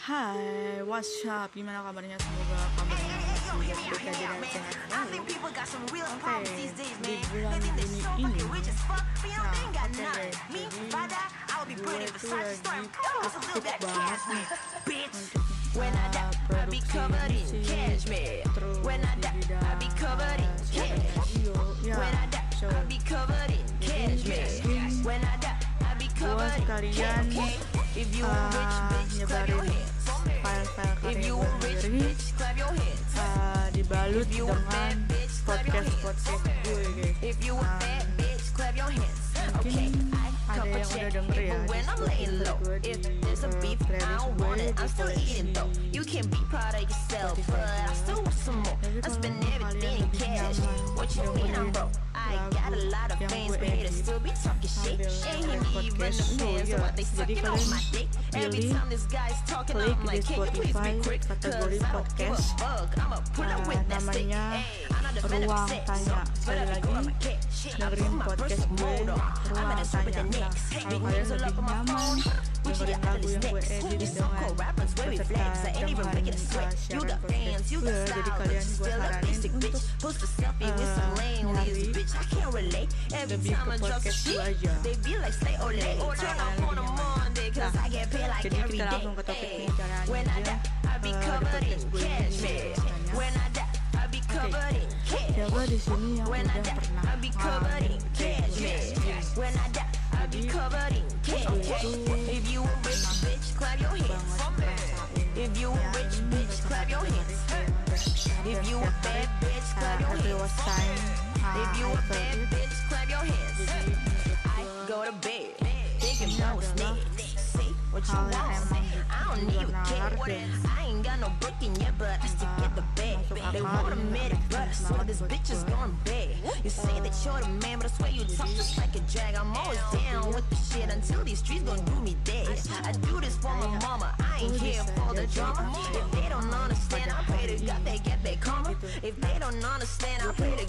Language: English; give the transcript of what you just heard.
Hai, what's up? Gimana kabarnya? Semoga kabarnya baik-baik aja dan sehat selalu. Oke, di bulan Juni ini, nah oke deh, jadi gue tuh lagi aktif banget nih untuk uh, produksi musik, terus di bidang uh, siaran radio, ya, so jadi mungkin gue sekalian uh, nyebarin file-file dibalut dengan podcast-podcast gue guys um, mungkin ada yang udah denger ya di Spotify gue di playlist gue di koleksi You can be proud of yourself, but I still want some more. tapi I kalau spend kalian everything in lebih cash. nyaman What got a lot of fans, but haters still be talking shit. Ain't him even podcast the so what they sucking on my dick. Every time this guy's talking, I'm like, can you please be quick? Cause I don't give a fuck. I'ma pull up with that stick. namanya Hey, I'm not a fan of ruang tanya sekali lagi cool, I'm a cat. Shit, I dengerin podcast gue mode on. I'm ruang at a super tanya the nah next. kalau kalian lebih up on my nyaman dengerin lagu yang gue edit dengan so-called rappers wear beserta flags. I ain't even dengan making a uh, siaran podcast gue jadi kalian Every time I drop podcast shit, they be like, stay ole. Oke, Turn up on a. Monday, cause I get paid like every day. langsung ke topik Hey, pembicaraan When I die, I be covered in podcast gue ini cash, man. When I die, I be covered in cash. siapa di sini yang When I die, I be covered in cash, man. When I die, I be covered in cash. gue If you a rich bitch, clap your hands. banget ngerasain If you a rich bitch, clap your hands. If you a bad bitch, clap your hands. time uh, If you I a bad it bitch, clap your hands. I go to bed, thinking about next. Say what you want. I don't need a dan I ain't got no booking yet, but I still get the bag. They want a minute, but I swear this bitch is going bad. You say that you're the man, but I swear you talk just like a drag. I'm always down with the shit until these streets gon' do me dead. I do this for my mama, I ain't here for the drama. If they don't understand, I pray to God they get their karma. If they don't understand, I pray to